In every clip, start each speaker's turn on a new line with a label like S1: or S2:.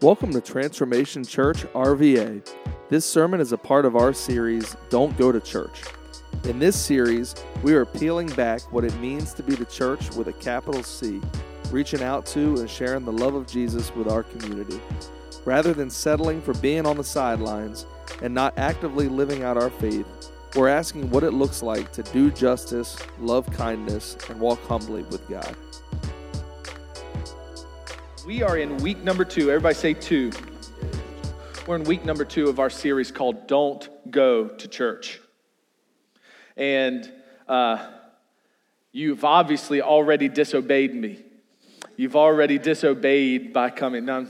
S1: Welcome to Transformation Church RVA. This sermon is a part of our series, Don't Go to Church. In this series, we are peeling back what it means to be the church with a capital C, reaching out to and sharing the love of Jesus with our community. Rather than settling for being on the sidelines and not actively living out our faith, we're asking what it looks like to do justice, love kindness, and walk humbly with God.
S2: We are in week number two. Everybody say two. We're in week number two of our series called Don't Go to Church. And uh, you've obviously already disobeyed me. You've already disobeyed by coming. Now,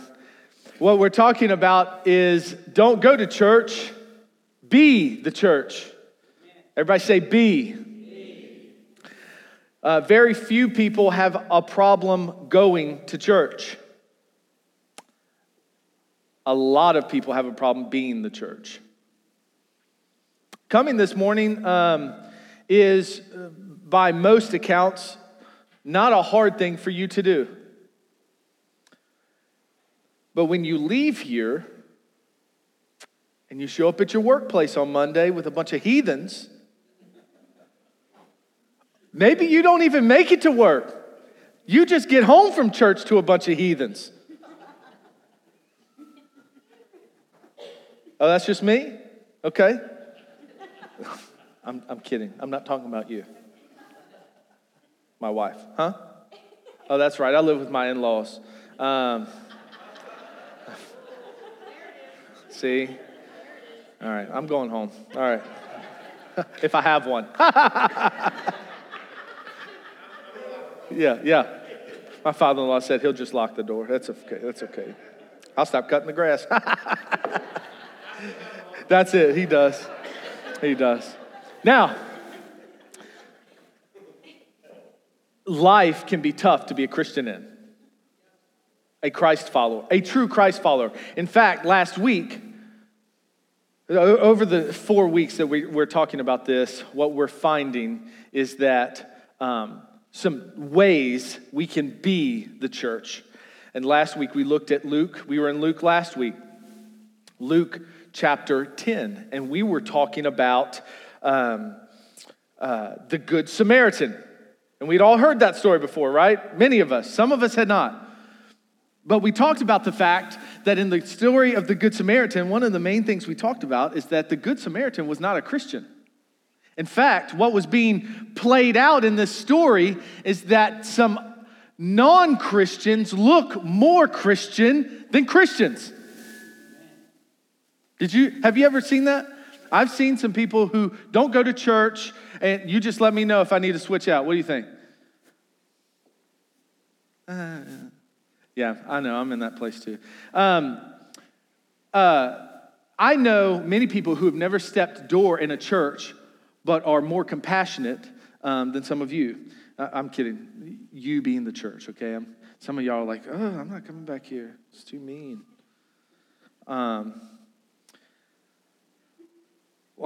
S2: what we're talking about is don't go to church, be the church. Everybody say, be. Uh, very few people have a problem going to church. A lot of people have a problem being the church. Coming this morning um, is, uh, by most accounts, not a hard thing for you to do. But when you leave here and you show up at your workplace on Monday with a bunch of heathens, maybe you don't even make it to work. You just get home from church to a bunch of heathens. Oh, that's just me? Okay. I'm, I'm kidding. I'm not talking about you. My wife, huh? Oh, that's right. I live with my in laws. Um, see? All right, I'm going home. All right. if I have one. yeah, yeah. My father in law said he'll just lock the door. That's okay. That's okay. I'll stop cutting the grass. That's it. He does. He does. Now, life can be tough to be a Christian in. A Christ follower, a true Christ follower. In fact, last week, over the four weeks that we, are talking about this, what we're finding is that um, some ways we can be the church. And last week we looked at Luke. We were in Luke last week. Luke chapter 10, and we were talking about um, uh, the Good Samaritan. And we'd all heard that story before, right? Many of us. Some of us had not. But we talked about the fact that in the story of the Good Samaritan, one of the main things we talked about is that the Good Samaritan was not a Christian. In fact, what was being played out in this story is that some non Christians look more Christian than Christians. Did you have you ever seen that? I've seen some people who don't go to church and you just let me know if I need to switch out. What do you think? Uh, yeah, I know. I'm in that place too. Um, uh, I know many people who have never stepped door in a church but are more compassionate um, than some of you. I'm kidding. You being the church, okay? I'm, some of y'all are like, oh, I'm not coming back here. It's too mean. Um,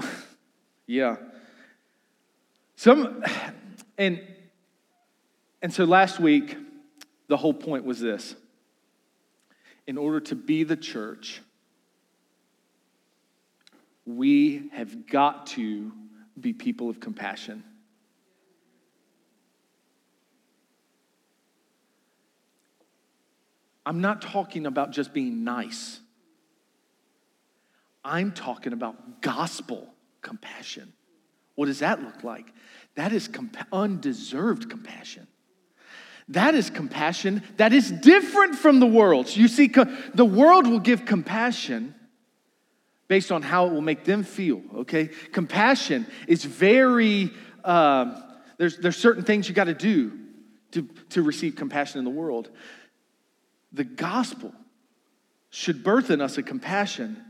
S2: yeah. Some, and, and so last week, the whole point was this. In order to be the church, we have got to be people of compassion. I'm not talking about just being nice. I'm talking about gospel compassion. What does that look like? That is compa- undeserved compassion. That is compassion that is different from the world's. You see, co- the world will give compassion based on how it will make them feel, okay? Compassion is very, um, there's, there's certain things you got to do to, to receive compassion in the world. The gospel should birth in us a compassion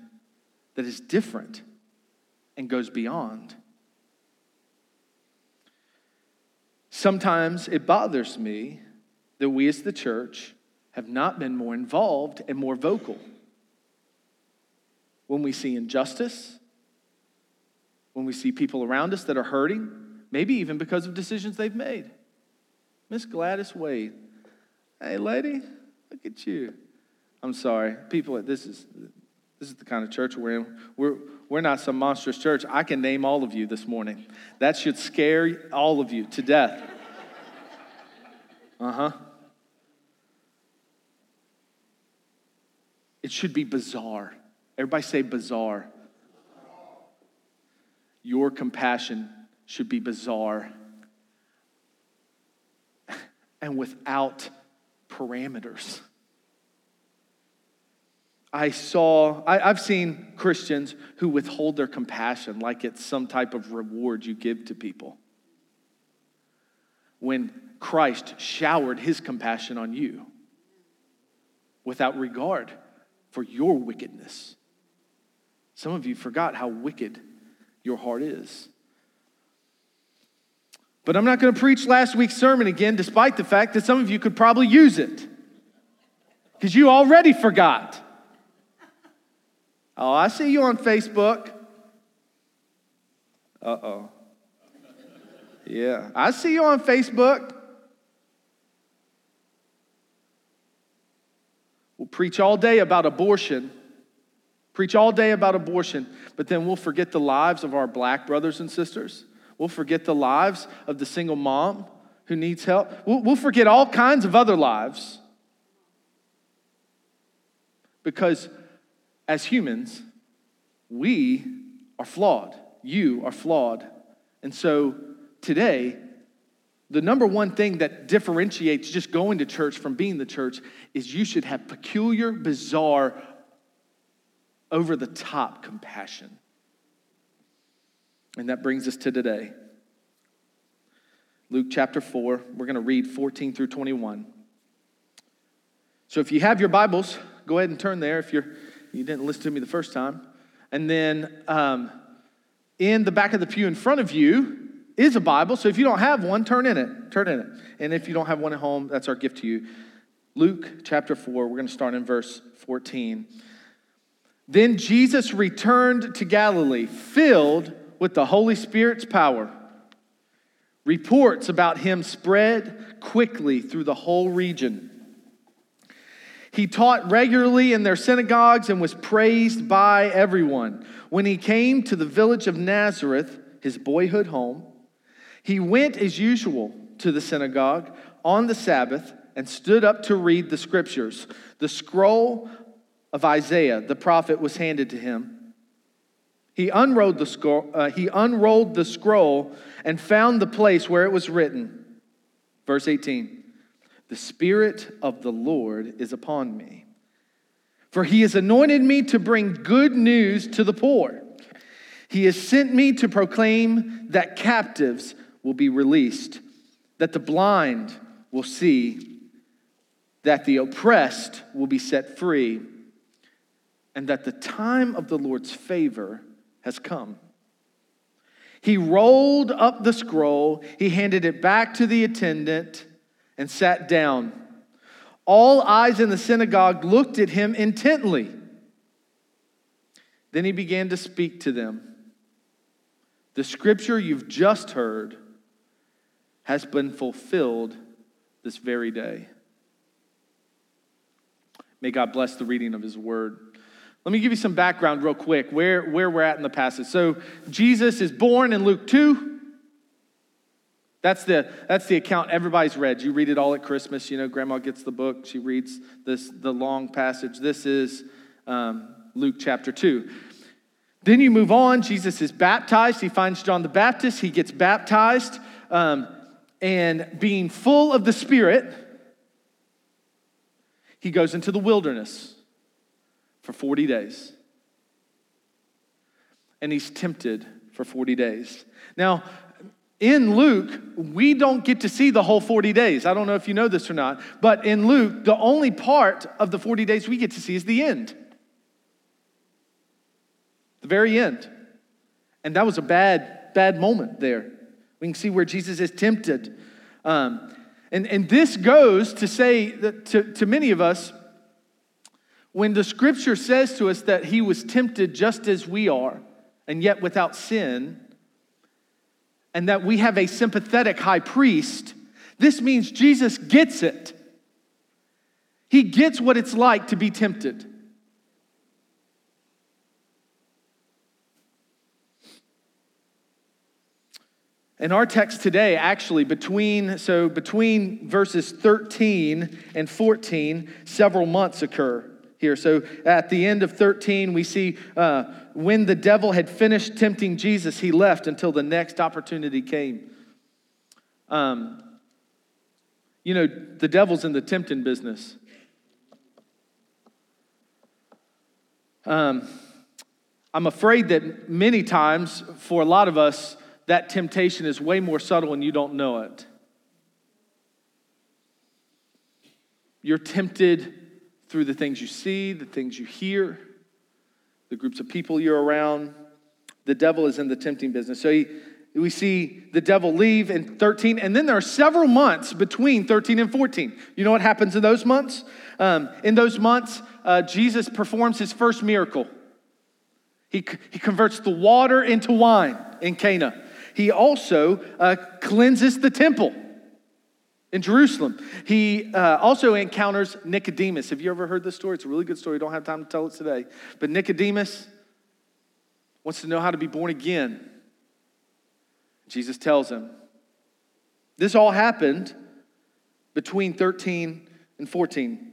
S2: that is different and goes beyond. Sometimes it bothers me that we as the church have not been more involved and more vocal. When we see injustice, when we see people around us that are hurting, maybe even because of decisions they've made. Miss Gladys Wade, hey lady, look at you. I'm sorry. People, this is, this is the kind of church we're in. We're, we're not some monstrous church. I can name all of you this morning. That should scare all of you to death. Uh huh. It should be bizarre. Everybody say bizarre. Your compassion should be bizarre and without parameters. I saw, I, have seen Christians who withhold their compassion like it's some type of reward you give to people. When Christ showered his compassion on you without regard for your wickedness. Some of you forgot how wicked your heart is. But I'm not going to preach last week's sermon again, despite the fact that some of you could probably use it. Because you already forgot. Oh, I see you on Facebook. Uh oh. Yeah, I see you on Facebook. We'll preach all day about abortion, preach all day about abortion, but then we'll forget the lives of our black brothers and sisters. We'll forget the lives of the single mom who needs help. We'll, we'll forget all kinds of other lives. Because as humans, we are flawed. You are flawed. And so today, the number one thing that differentiates just going to church from being the church is you should have peculiar, bizarre, over the top compassion. And that brings us to today. Luke chapter 4, we're going to read 14 through 21. So if you have your Bibles, go ahead and turn there if you're, you didn't listen to me the first time. And then um, in the back of the pew in front of you, is a Bible. So if you don't have one, turn in it. Turn in it. And if you don't have one at home, that's our gift to you. Luke chapter 4, we're going to start in verse 14. Then Jesus returned to Galilee, filled with the Holy Spirit's power. Reports about him spread quickly through the whole region. He taught regularly in their synagogues and was praised by everyone. When he came to the village of Nazareth, his boyhood home, he went as usual to the synagogue on the Sabbath and stood up to read the scriptures. The scroll of Isaiah, the prophet, was handed to him. He unrolled the scroll, uh, he unrolled the scroll and found the place where it was written. Verse 18 The Spirit of the Lord is upon me, for he has anointed me to bring good news to the poor. He has sent me to proclaim that captives will be released, that the blind will see, that the oppressed will be set free, and that the time of the Lord's favor has come. He rolled up the scroll, he handed it back to the attendant, and sat down. All eyes in the synagogue looked at him intently. Then he began to speak to them. The scripture you've just heard has been fulfilled this very day. May God bless the reading of his word. Let me give you some background real quick where, where we're at in the passage. So, Jesus is born in Luke 2. That's the, that's the account everybody's read. You read it all at Christmas. You know, grandma gets the book, she reads this, the long passage. This is um, Luke chapter 2. Then you move on. Jesus is baptized. He finds John the Baptist. He gets baptized. Um, and being full of the Spirit, he goes into the wilderness for 40 days. And he's tempted for 40 days. Now, in Luke, we don't get to see the whole 40 days. I don't know if you know this or not, but in Luke, the only part of the 40 days we get to see is the end. The very end. And that was a bad, bad moment there. We can see where Jesus is tempted. Um, and, and this goes to say that to, to many of us, when the scripture says to us that he was tempted just as we are, and yet without sin, and that we have a sympathetic high priest, this means Jesus gets it. He gets what it's like to be tempted. In our text today, actually, between so between verses 13 and 14, several months occur here. So at the end of 13, we see uh, when the devil had finished tempting Jesus, he left until the next opportunity came. Um, you know, the devil's in the tempting business. Um, I'm afraid that many times, for a lot of us, that temptation is way more subtle and you don't know it. You're tempted through the things you see, the things you hear, the groups of people you're around. The devil is in the tempting business. So he, we see the devil leave in 13, and then there are several months between 13 and 14. You know what happens in those months? Um, in those months, uh, Jesus performs his first miracle. He, he converts the water into wine in Cana he also uh, cleanses the temple in Jerusalem. He uh, also encounters Nicodemus. Have you ever heard this story? It's a really good story. don't have time to tell it today. But Nicodemus wants to know how to be born again. Jesus tells him. This all happened between 13 and 14.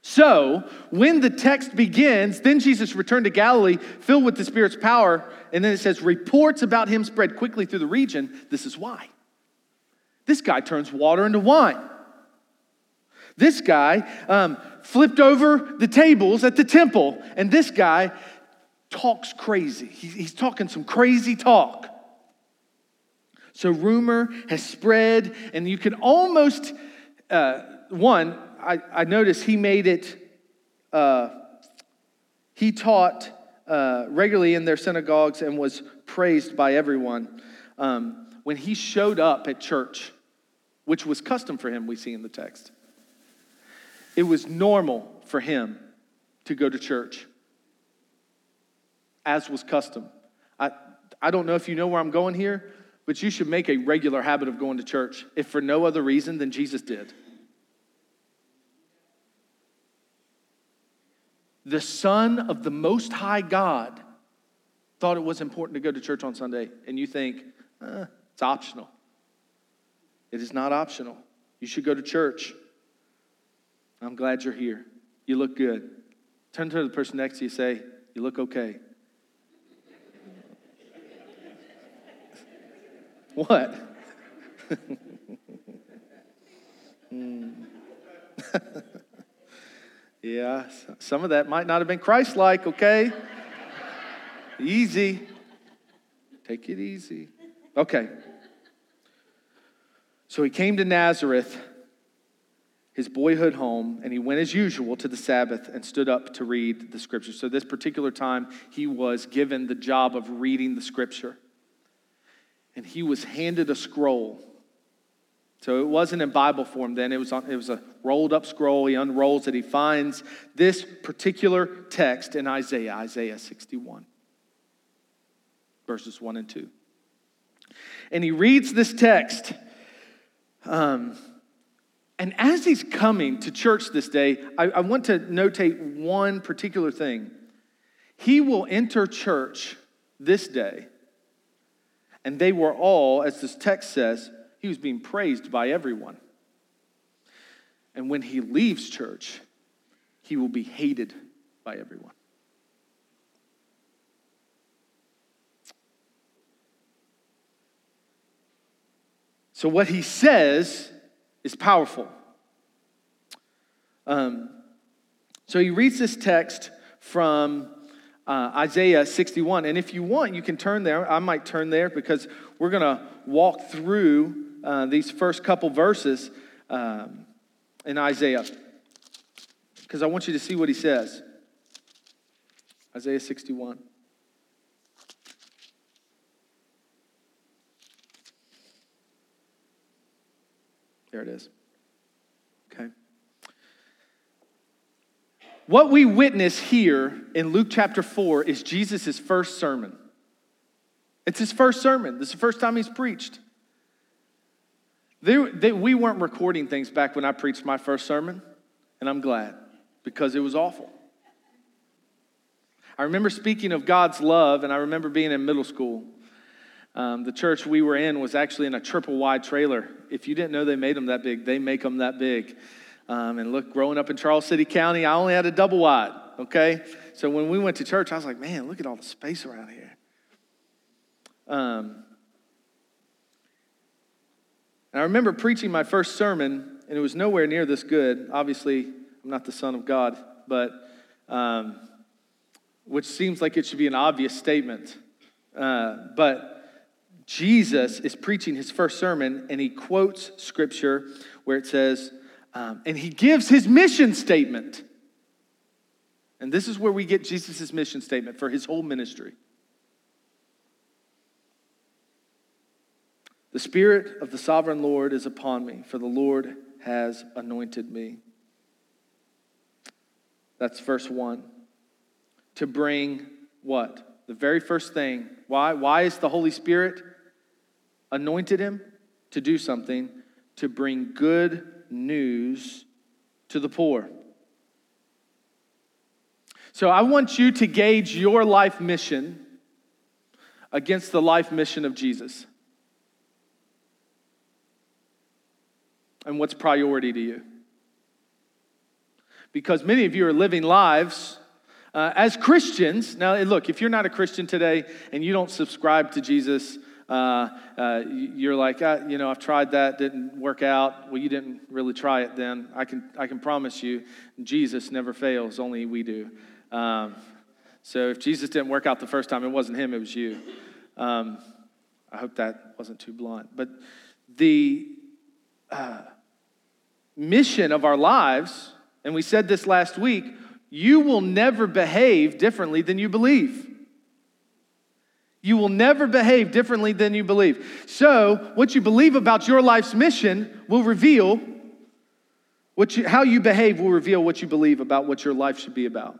S2: So, when the text begins, then Jesus returned to Galilee filled with the Spirit's power. And then it says, reports about him spread quickly through the region. This is why. This guy turns water into wine. This guy um, flipped over the tables at the temple. And this guy talks crazy. He, he's talking some crazy talk. So, rumor has spread, and you can almost, uh, one, I, I noticed he made it, uh, he taught uh, regularly in their synagogues and was praised by everyone. Um, when he showed up at church, which was custom for him, we see in the text, it was normal for him to go to church, as was custom. I, I don't know if you know where I'm going here, but you should make a regular habit of going to church, if for no other reason than Jesus did. the Son of the Most High God thought it was important to go to church on Sunday, and you think, eh, it's optional. It is not optional. You should go to church. I'm glad you're here. You look good. Turn to the person next to you say, You look okay. what? mm. Yeah, some of that might not have been Christ like, okay? easy. Take it easy. Okay. So he came to Nazareth, his boyhood home, and he went as usual to the Sabbath and stood up to read the scripture. So, this particular time, he was given the job of reading the scripture. And he was handed a scroll so it wasn't in Bible form then, it was, on, it was a rolled up scroll. He unrolls it, he finds this particular text in Isaiah, Isaiah 61, verses 1 and 2. And he reads this text. Um, and as he's coming to church this day, I, I want to notate one particular thing. He will enter church this day, and they were all, as this text says, he was being praised by everyone. And when he leaves church, he will be hated by everyone. So, what he says is powerful. Um, so, he reads this text from uh, Isaiah 61. And if you want, you can turn there. I might turn there because we're going to walk through uh, these first couple verses um, in Isaiah because I want you to see what he says. Isaiah 61. There it is. Okay. What we witness here in Luke chapter 4 is Jesus' first sermon. It's his first sermon. This is the first time he's preached. They, they, we weren't recording things back when I preached my first sermon. And I'm glad because it was awful. I remember speaking of God's love, and I remember being in middle school. Um, the church we were in was actually in a triple wide trailer. If you didn't know they made them that big, they make them that big. Um, and look, growing up in Charles City County, I only had a double wide, okay? So when we went to church, I was like, man, look at all the space around here. Um, and I remember preaching my first sermon, and it was nowhere near this good. Obviously, I'm not the Son of God, but um, which seems like it should be an obvious statement. Uh, but Jesus is preaching his first sermon, and he quotes scripture where it says, um, and he gives his mission statement. And this is where we get Jesus' mission statement for his whole ministry. The Spirit of the sovereign Lord is upon me, for the Lord has anointed me. That's verse 1. To bring what? The very first thing. Why? Why is the Holy Spirit anointed him? To do something, to bring good news to the poor. So I want you to gauge your life mission against the life mission of Jesus. and what's priority to you. Because many of you are living lives uh, as Christians. Now, look, if you're not a Christian today and you don't subscribe to Jesus, uh, uh, you're like, uh, you know, I've tried that, didn't work out. Well, you didn't really try it then. I can, I can promise you, Jesus never fails, only we do. Um, so if Jesus didn't work out the first time, it wasn't him, it was you. Um, I hope that wasn't too blunt. But the, uh, mission of our lives, and we said this last week, you will never behave differently than you believe. You will never behave differently than you believe. So, what you believe about your life's mission will reveal what you, how you behave will reveal what you believe about what your life should be about.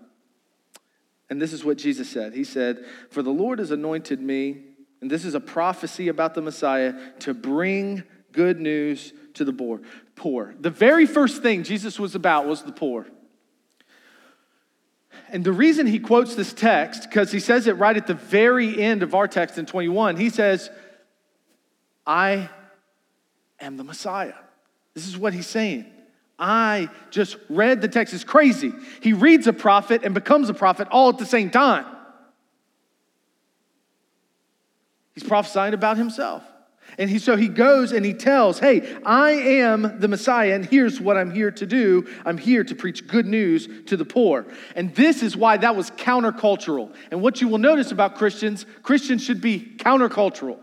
S2: And this is what Jesus said. He said, For the Lord has anointed me, and this is a prophecy about the Messiah, to bring good news to the poor. Poor. The very first thing Jesus was about was the poor. And the reason he quotes this text, because he says it right at the very end of our text in 21, he says, I am the Messiah. This is what he's saying. I just read the text. It's crazy. He reads a prophet and becomes a prophet all at the same time. He's prophesying about himself. And he, so he goes and he tells, Hey, I am the Messiah, and here's what I'm here to do. I'm here to preach good news to the poor. And this is why that was countercultural. And what you will notice about Christians, Christians should be countercultural.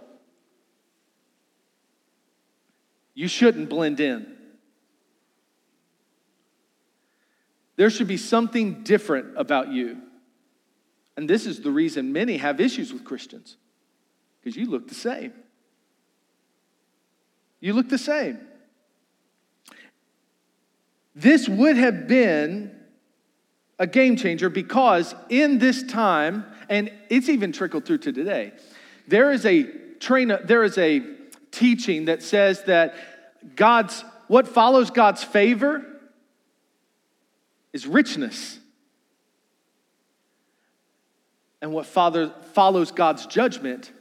S2: You shouldn't blend in. There should be something different about you. And this is the reason many have issues with Christians, because you look the same. You look the same. This would have been a game changer because in this time, and it's even trickled through to today, there is a train, there is a teaching that says that God's what follows God's favor is richness. And what father, follows God's judgment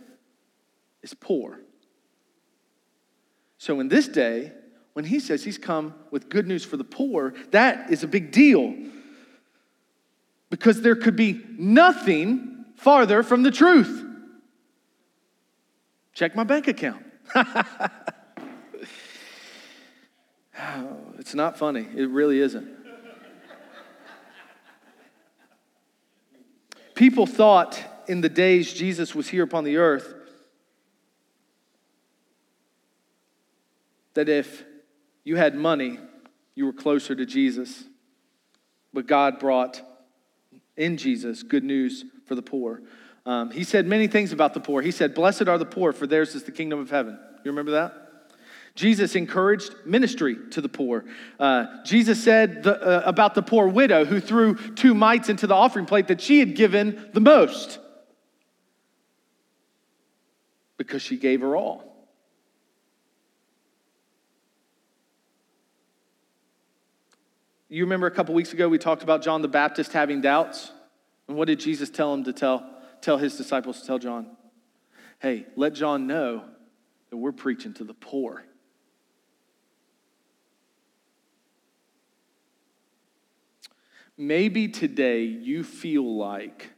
S2: is poor. So, in this day, when he says he's come with good news for the poor, that is a big deal. Because there could be nothing farther from the truth. Check my bank account. it's not funny. It really isn't. People thought in the days Jesus was here upon the earth that if you had money, you were closer to Jesus. But God brought in Jesus good news for the poor. Um, he said many things about the poor. He said, Blessed are the poor, for theirs is the kingdom of heaven. You remember that? Jesus encouraged ministry to the poor. Uh, Jesus said the, uh, about the poor widow who threw two mites into the offering plate that she had given the most because she gave her all. You remember a couple weeks ago we talked about John the Baptist having doubts? And what did Jesus tell him to tell, tell his disciples to tell John? Hey, let John know that we're preaching to the poor. Maybe today you feel like,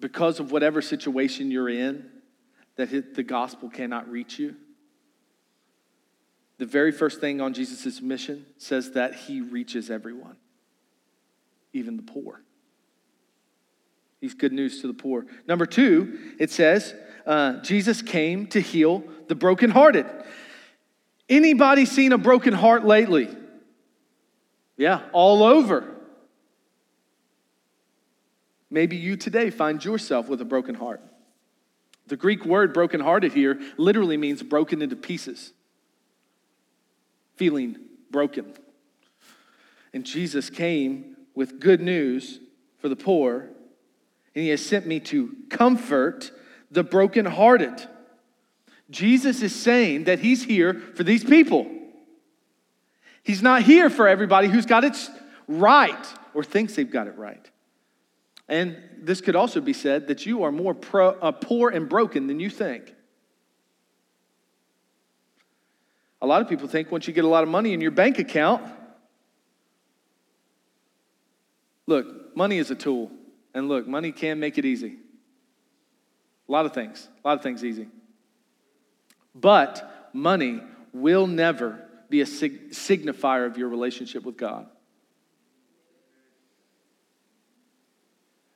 S2: because of whatever situation you're in, that the gospel cannot reach you. The very first thing on Jesus' mission says that he reaches everyone, even the poor. He's good news to the poor. Number two, it says uh, Jesus came to heal the brokenhearted. Anybody seen a broken heart lately? Yeah, all over. Maybe you today find yourself with a broken heart. The Greek word brokenhearted here literally means broken into pieces, feeling broken. And Jesus came with good news for the poor, and he has sent me to comfort the brokenhearted. Jesus is saying that he's here for these people. He's not here for everybody who's got it right or thinks they've got it right. And this could also be said that you are more pro, uh, poor and broken than you think. A lot of people think once you get a lot of money in your bank account, look, money is a tool. And look, money can make it easy. A lot of things, a lot of things easy. But money will never be a sig- signifier of your relationship with God.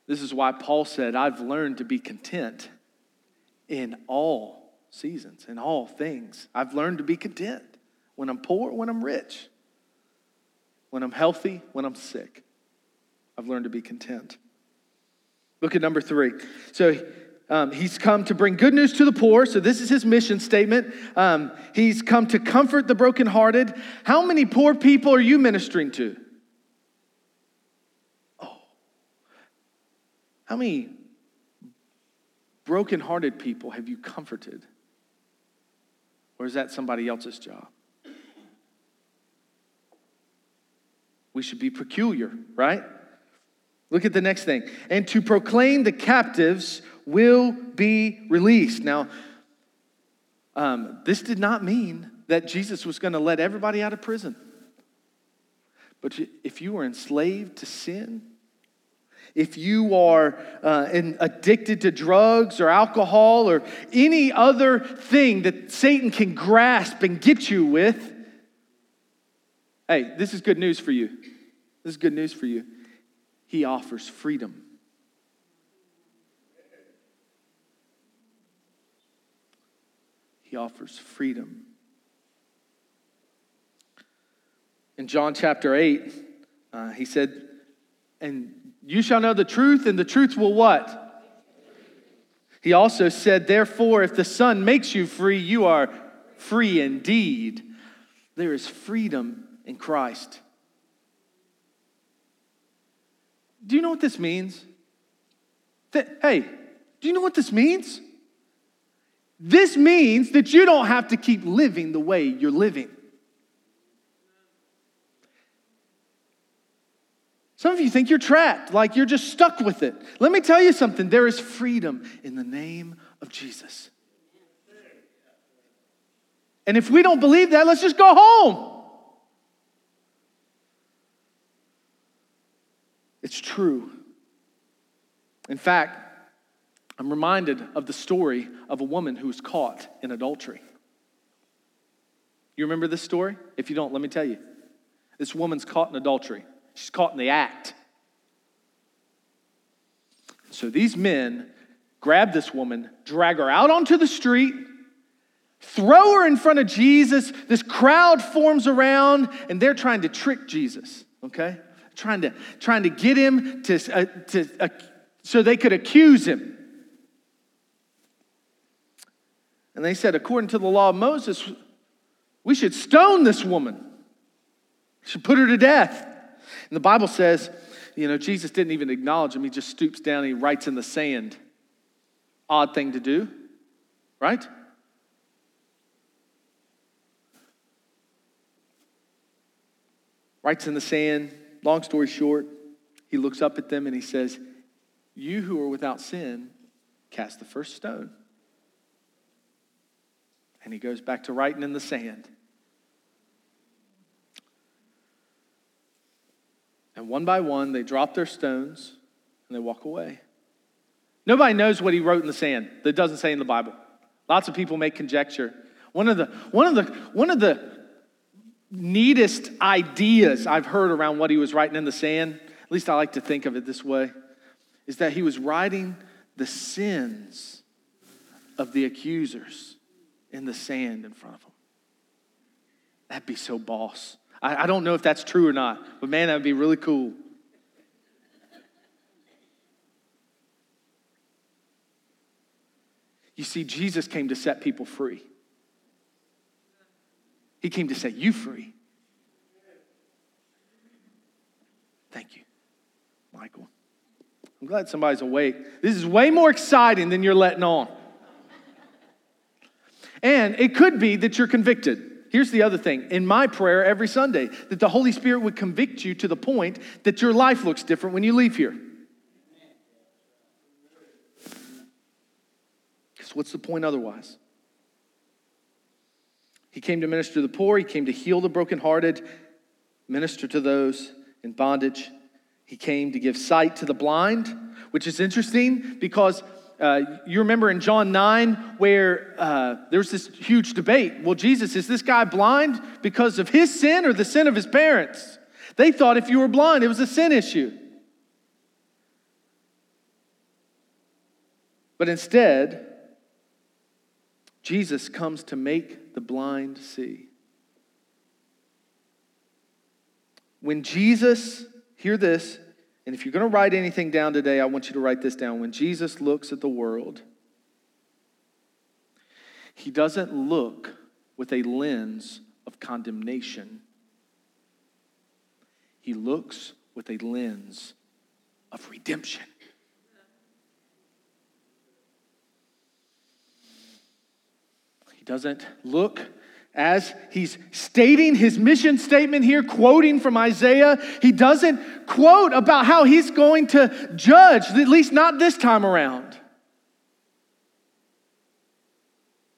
S2: This is why Paul said, I've learned to be content in all seasons, in all things. I've learned to be content when I'm poor, when I'm rich, when I'm healthy, when I'm sick. I've learned to be content. Look at number three. So um, he's come to bring good news to the poor. So this is his mission statement. Um, he's come to comfort the brokenhearted. How many poor people are you ministering to? Oh, how many broken-hearted people have you comforted? Or is that somebody else's job? We should be peculiar, right? Look at the next thing. And to proclaim the captives will be released. Now, um, this did not mean that Jesus was going to let everybody out of prison. But if you were enslaved to sin, if you are uh, in, addicted to drugs or alcohol or any other thing that Satan can grasp and get you with, hey, this is good news for you. This is good news for you. He offers freedom. He offers freedom. In John chapter 8, uh, he said, and you shall know the truth, and the truth will what? He also said, Therefore, if the Son makes you free, you are free indeed. There is freedom in Christ. Do you know what this means? Hey, do you know what this means? This means that you don't have to keep living the way you're living. Some of you think you're trapped, like you're just stuck with it. Let me tell you something there is freedom in the name of Jesus. And if we don't believe that, let's just go home. It's true. In fact, I'm reminded of the story of a woman who was caught in adultery. You remember this story? If you don't, let me tell you. This woman's caught in adultery. She's caught in the act. So these men grab this woman, drag her out onto the street, throw her in front of Jesus. This crowd forms around, and they're trying to trick Jesus, okay? Trying to, trying to get him to, uh, to uh, so they could accuse him. And they said, according to the law of Moses, we should stone this woman. We should put her to death. And the Bible says, you know, Jesus didn't even acknowledge him. He just stoops down and he writes in the sand. Odd thing to do, right? writes in the sand. Long story short, he looks up at them and he says, You who are without sin, cast the first stone. And he goes back to writing in the sand. And one by one, they drop their stones and they walk away. Nobody knows what he wrote in the sand that doesn't say in the Bible. Lots of people make conjecture. One of the, one of the, one of the neatest ideas I've heard around what he was writing in the sand, at least I like to think of it this way, is that he was writing the sins of the accusers in the sand in front of him. That'd be so boss. I, I don't know if that's true or not, but man, that would be really cool. You see, Jesus came to set people free. He came to set you free. Thank you, Michael. I'm glad somebody's awake. This is way more exciting than you're letting on. And it could be that you're convicted. Here's the other thing in my prayer every Sunday that the Holy Spirit would convict you to the point that your life looks different when you leave here. Because what's the point otherwise? He came to minister to the poor, he came to heal the brokenhearted, minister to those in bondage. He came to give sight to the blind, which is interesting because uh, you remember in John 9 where uh, there was this huge debate. Well, Jesus, is this guy blind because of his sin or the sin of his parents? They thought if you were blind, it was a sin issue. But instead, Jesus comes to make the blind see. When Jesus, hear this, and if you're going to write anything down today, I want you to write this down. When Jesus looks at the world, he doesn't look with a lens of condemnation, he looks with a lens of redemption. He doesn't look as he's stating his mission statement here, quoting from Isaiah, he doesn't quote about how he's going to judge, at least not this time around.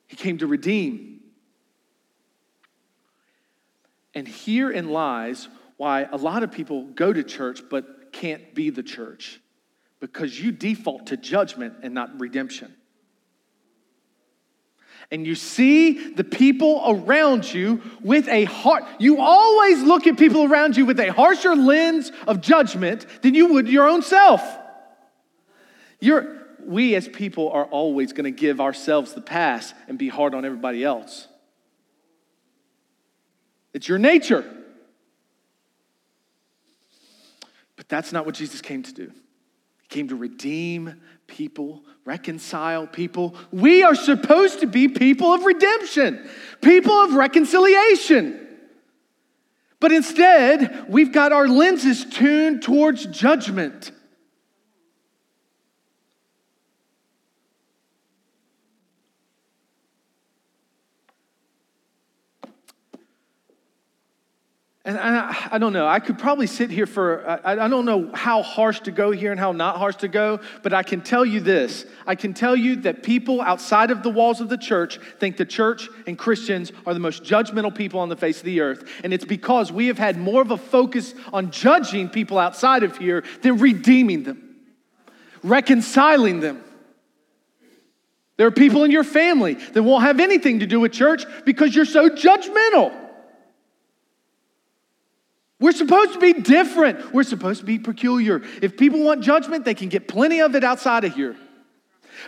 S2: He came to redeem. And herein lies why a lot of people go to church but can't be the church because you default to judgment and not redemption and you see the people around you with a heart, you always look at people around you with a harsher lens of judgment than you would your own self. You're, we as people are always going to give ourselves the pass and be hard on everybody else. It's your nature. But that's not what Jesus came to do. Came to redeem people, reconcile people. We are supposed to be people of redemption, people of reconciliation. But instead, we've got our lenses tuned towards judgment. And I, I, don't know, I could probably sit here for, I, I don't know how harsh to go here and how not harsh to go, but I can tell you this. I can tell you that people outside of the walls of the church think the church and Christians are the most judgmental people on the face of the earth. And it's because we have had more of a focus on judging people outside of here than redeeming them, reconciling them. There are people in your family that won't have anything to do with church because you're so judgmental. We're supposed to be different. We're supposed to be peculiar. If people want judgment, they can get plenty of it outside of here.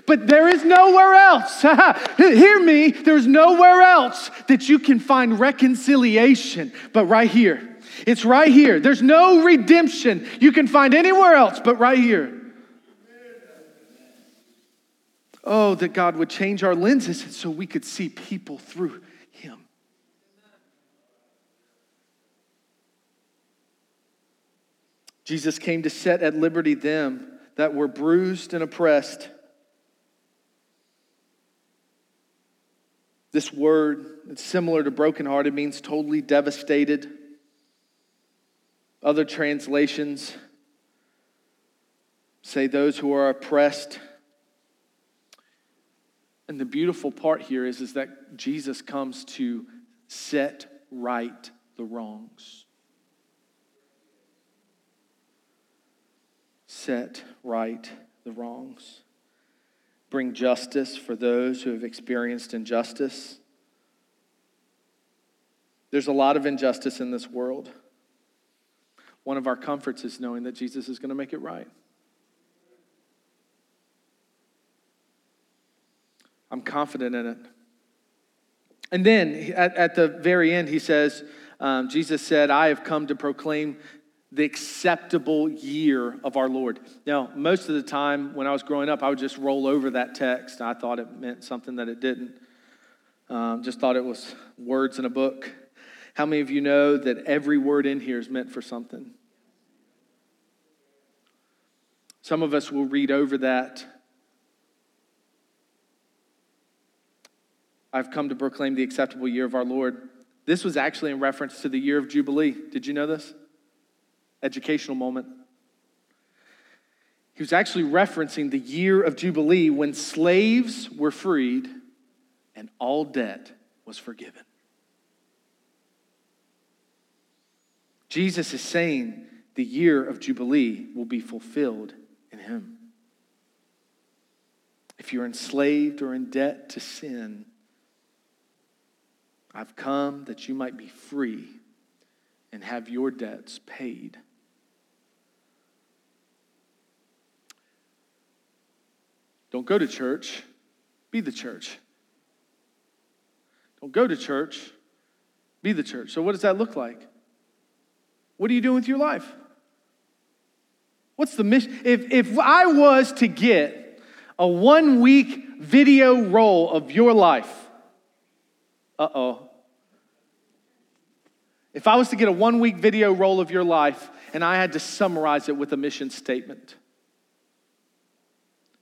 S2: But there is nowhere else. Hear me, there's nowhere else that you can find reconciliation but right here. It's right here. There's no redemption you can find anywhere else but right here. Oh, that God would change our lenses so we could see people through Jesus came to set at liberty them that were bruised and oppressed. This word, it's similar to brokenhearted, means totally devastated. Other translations say those who are oppressed. And the beautiful part here is, is that Jesus comes to set right the wrongs. Set right the wrongs. Bring justice for those who have experienced injustice. There's a lot of injustice in this world. One of our comforts is knowing that Jesus is going to make it right. I'm confident in it. And then at, at the very end, he says, um, Jesus said, I have come to proclaim the acceptable year of our Lord. Now, most of the time when I was growing up, I would just roll over that text. I thought it meant something that it didn't. Um, just thought it was words in a book. How many of you know that every word in here is meant for something? Some of us will read over that. I've come to proclaim the acceptable year of our Lord. This was actually in reference to the year of Jubilee. Did you know this? Educational moment. He was actually referencing the year of Jubilee when slaves were freed and all debt was forgiven. Jesus is saying the year of Jubilee will be fulfilled in him. If you're enslaved or in debt to sin, I've come that you might be free and have your debts paid. Don't go to church, be the church. Don't go to church, be the church. So, what does that look like? What are you doing with your life? What's the mission? If, if I was to get a one week video roll of your life, uh oh. If I was to get a one week video roll of your life and I had to summarize it with a mission statement,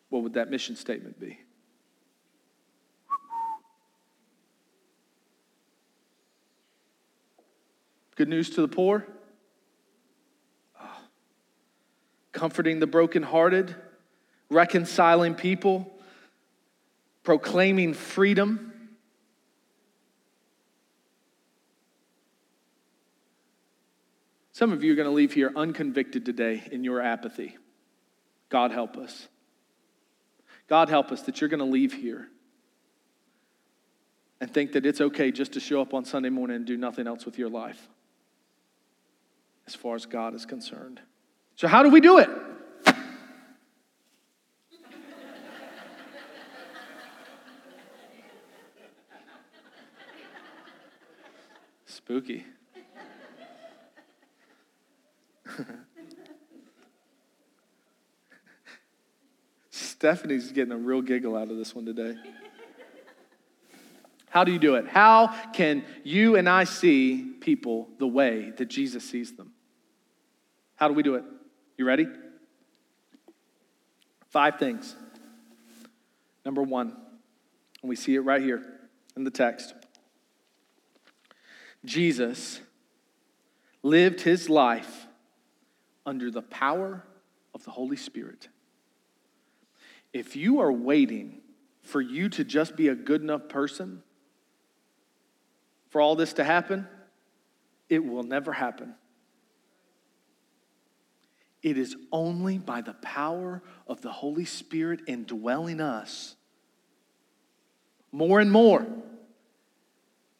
S2: what would that mission statement be? Good news to the poor, oh. comforting the brokenhearted, reconciling people, proclaiming freedom. Some of you are going to leave here unconvicted today in your apathy. God help us. God help us that you're going to leave here and think that it's okay just to show up on Sunday morning and do nothing else with your life as far as God is concerned. So, how do we do it? Spooky. Stephanie's getting a real giggle out of this one today. How do you do it? How can you and I see people the way that Jesus sees them? How do we do it? You ready? Five things. Number one, and we see it right here in the text Jesus lived his life under the power of the Holy Spirit. If you are waiting for you to just be a good enough person for all this to happen, it will never happen. It is only by the power of the Holy Spirit indwelling us more and more,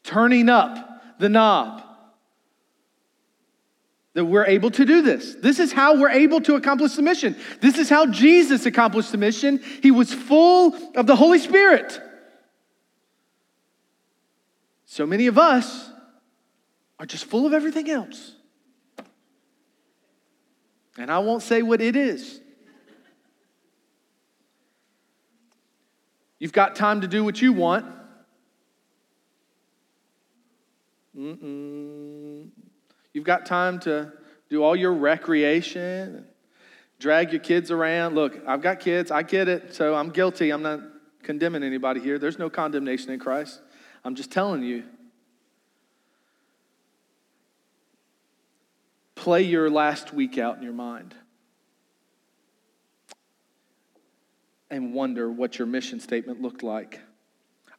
S2: turning up the knob that we're able to do this. This is how we're able to accomplish the mission. This is how Jesus accomplished the mission. He was full of the Holy Spirit. So many of us are just full of everything else. And I won't say what it is. You've got time to do what you want. Mm-mm. You've got time to do all your recreation, drag your kids around. Look, I've got kids, I get it, so I'm guilty. I'm not condemning anybody here. There's no condemnation in Christ. I'm just telling you. play your last week out in your mind and wonder what your mission statement looked like.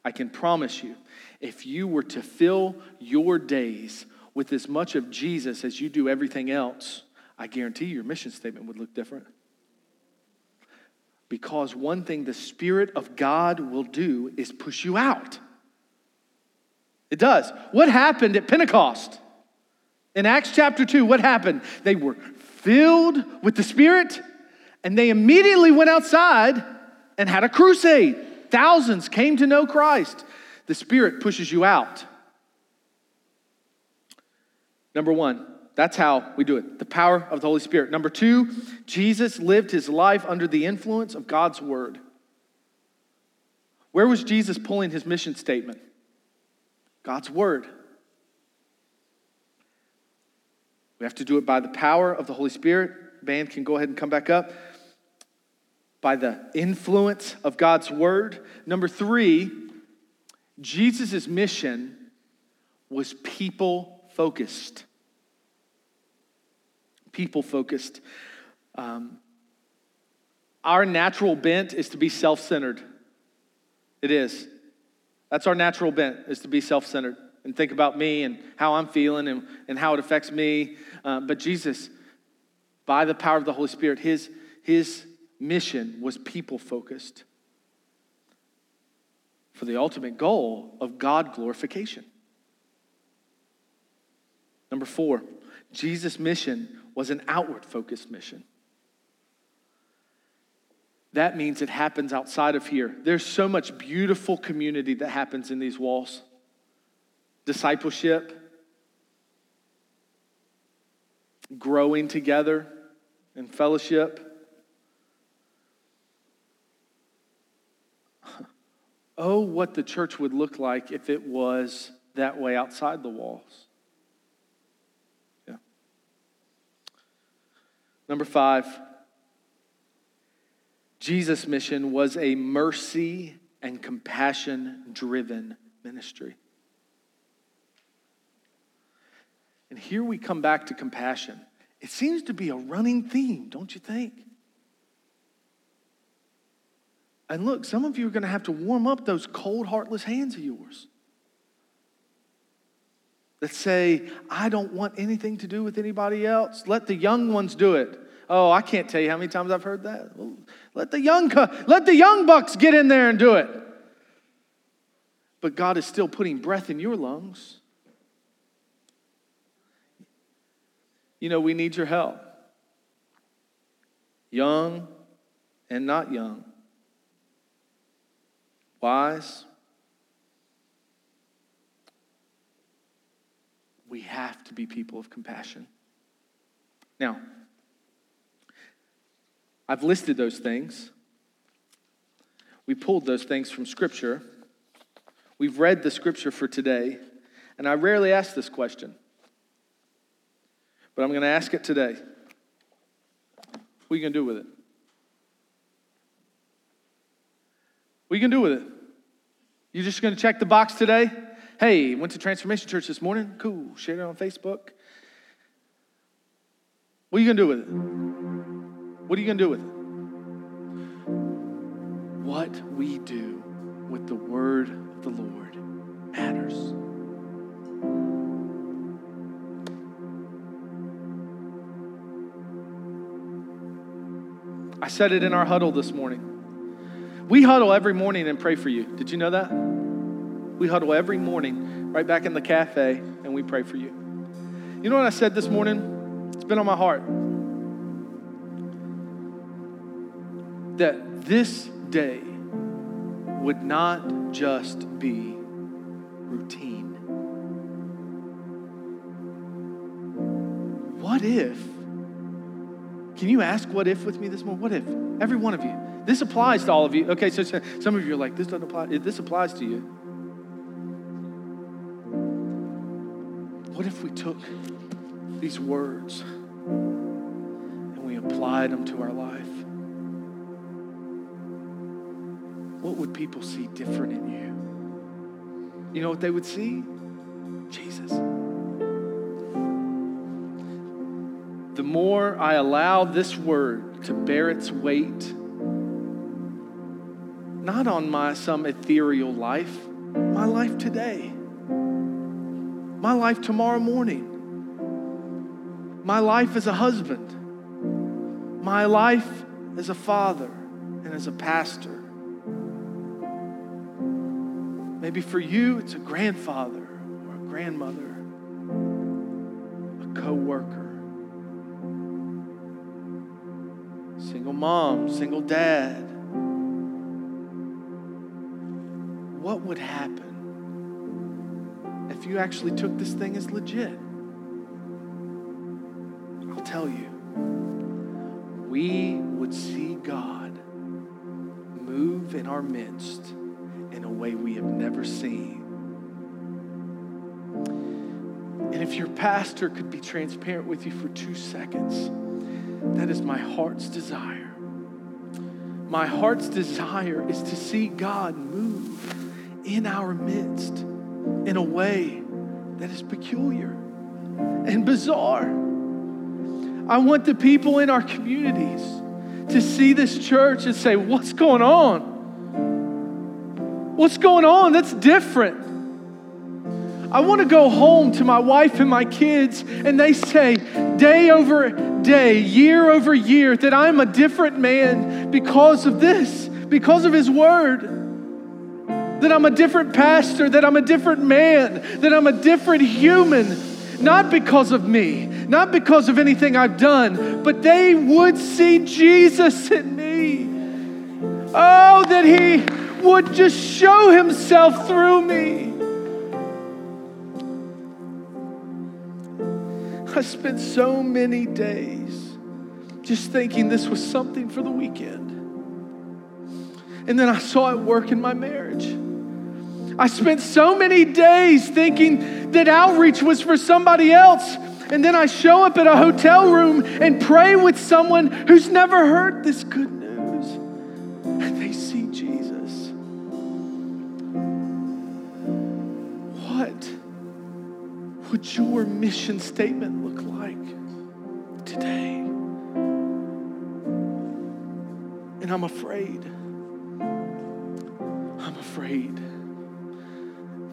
S2: I can promise you, if you were to fill your days with as much of Jesus as you do everything else, I guarantee your mission statement would look different. Because one thing the Spirit of God will do is push you out. It does. What happened at Pentecost? In Acts chapter 2, what happened? They were filled with the Spirit and they immediately went outside and had a crusade. Thousands came to know Christ. The Spirit pushes you out. Number one, that's how we do it the power of the Holy Spirit. Number two, Jesus lived his life under the influence of God's Word. Where was Jesus pulling his mission statement? God's Word. We have to do it by the power of the Holy Spirit. Band can go ahead and come back up. By the influence of God's Word. Number three, Jesus' mission was people focused. People focused. Um, our natural bent is to be self centered. It is. That's our natural bent, is to be self centered and think about me and how I'm feeling and, and how it affects me. Uh, but Jesus, by the power of the Holy Spirit, his, his mission was people focused for the ultimate goal of God glorification. Number four, Jesus' mission was an outward focused mission. That means it happens outside of here. There's so much beautiful community that happens in these walls discipleship, growing together in fellowship. Oh, what the church would look like if it was that way outside the walls. Number five, Jesus' mission was a mercy and compassion driven ministry. And here we come back to compassion. It seems to be a running theme, don't you think? And look, some of you are going to have to warm up those cold, heartless hands of yours that say, I don't want anything to do with anybody else. Let the young ones do it. Oh, I can't tell you how many times I've heard that. Let the young let the young bucks get in there and do it. But God is still putting breath in your lungs. You know, we need your help. Young and not young. Wise. We have to be people of compassion. Now, I've listed those things. We pulled those things from Scripture. We've read the Scripture for today, and I rarely ask this question but I'm going to ask it today. What are you going to do with it? What are you going to do with it? You just going to check the box today? Hey, went to Transformation Church this morning. Cool. Shared it on Facebook. What are you going to do with it? What are you going to do with it? What we do with the word of the Lord matters. I said it in our huddle this morning. We huddle every morning and pray for you. Did you know that? We huddle every morning right back in the cafe and we pray for you. You know what I said this morning? It's been on my heart. That this day would not just be routine. What if can you ask what if with me this morning? What if? Every one of you. This applies to all of you. Okay, so some of you are like, this doesn't apply. This applies to you. Took these words and we applied them to our life? What would people see different in you? You know what they would see? Jesus. The more I allow this word to bear its weight, not on my some ethereal life, my life today, my life tomorrow morning, my life as a husband, my life as a father and as a pastor. Maybe for you, it's a grandfather or a grandmother, a co worker, single mom, single dad. What would happen if you actually took this thing as legit? I'll tell you, we would see God move in our midst in a way we have never seen. And if your pastor could be transparent with you for two seconds, that is my heart's desire. My heart's desire is to see God move in our midst in a way that is peculiar and bizarre. I want the people in our communities to see this church and say, What's going on? What's going on? That's different. I want to go home to my wife and my kids, and they say day over day, year over year, that I'm a different man because of this, because of His Word. That I'm a different pastor, that I'm a different man, that I'm a different human, not because of me, not because of anything I've done, but they would see Jesus in me. Oh, that He would just show himself through me. I spent so many days just thinking this was something for the weekend. And then I saw it work in my marriage. I spent so many days thinking that outreach was for somebody else. And then I show up at a hotel room and pray with someone who's never heard this good news. And they see Jesus. What would your mission statement look like today? And I'm afraid, I'm afraid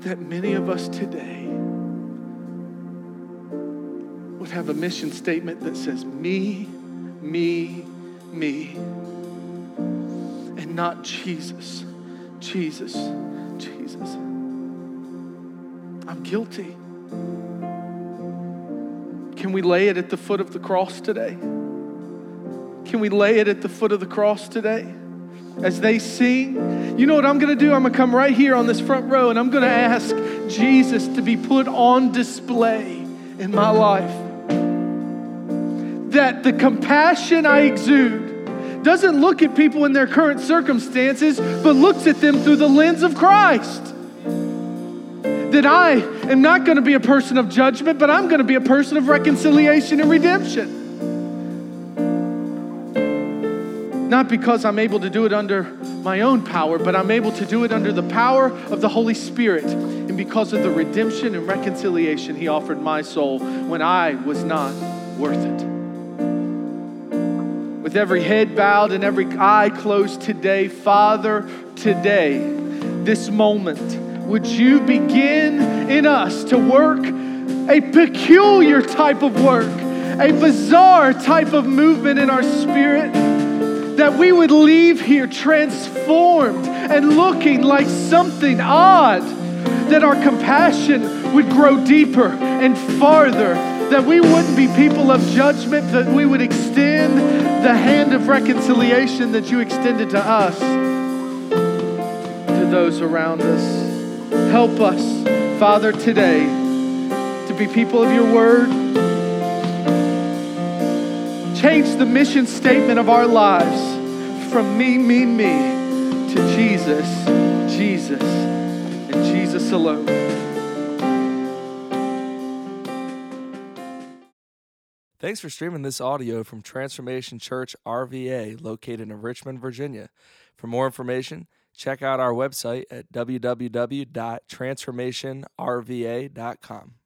S2: that many of us today would have a mission statement that says, Me, me, me, and not Jesus, Jesus, Jesus. I'm guilty. Can we lay it at the foot of the cross today? Can we lay it at the foot of the cross today? As they sing, you know what I'm gonna do? I'm gonna come right here on this front row and I'm gonna ask Jesus to be put on display in my life. That the compassion I exude doesn't look at people in their current circumstances, but looks at them through the lens of Christ that I am not going to be a person of judgment, but I'm going to be a person of reconciliation and redemption. Not because I'm able to do it under my own power, but I'm able to do it under the power of the Holy Spirit and because of the redemption and reconciliation He offered my soul when I was not worth it. With every head bowed and every eye closed today, Father, today, this moment, would you begin in us to work a peculiar type of work, a bizarre type of movement in our spirit, that we would leave here transformed and looking like something odd, that our compassion would grow deeper and farther, that we wouldn't be people of judgment, that we would extend the hand of reconciliation that you extended to us to those around us. Help us, Father, today to be people of your word. Change the mission statement of our lives from me, me, me to Jesus, Jesus, and Jesus alone.
S1: Thanks for streaming this audio from Transformation Church RVA, located in Richmond, Virginia. For more information, check out our website at www.transformationrva.com.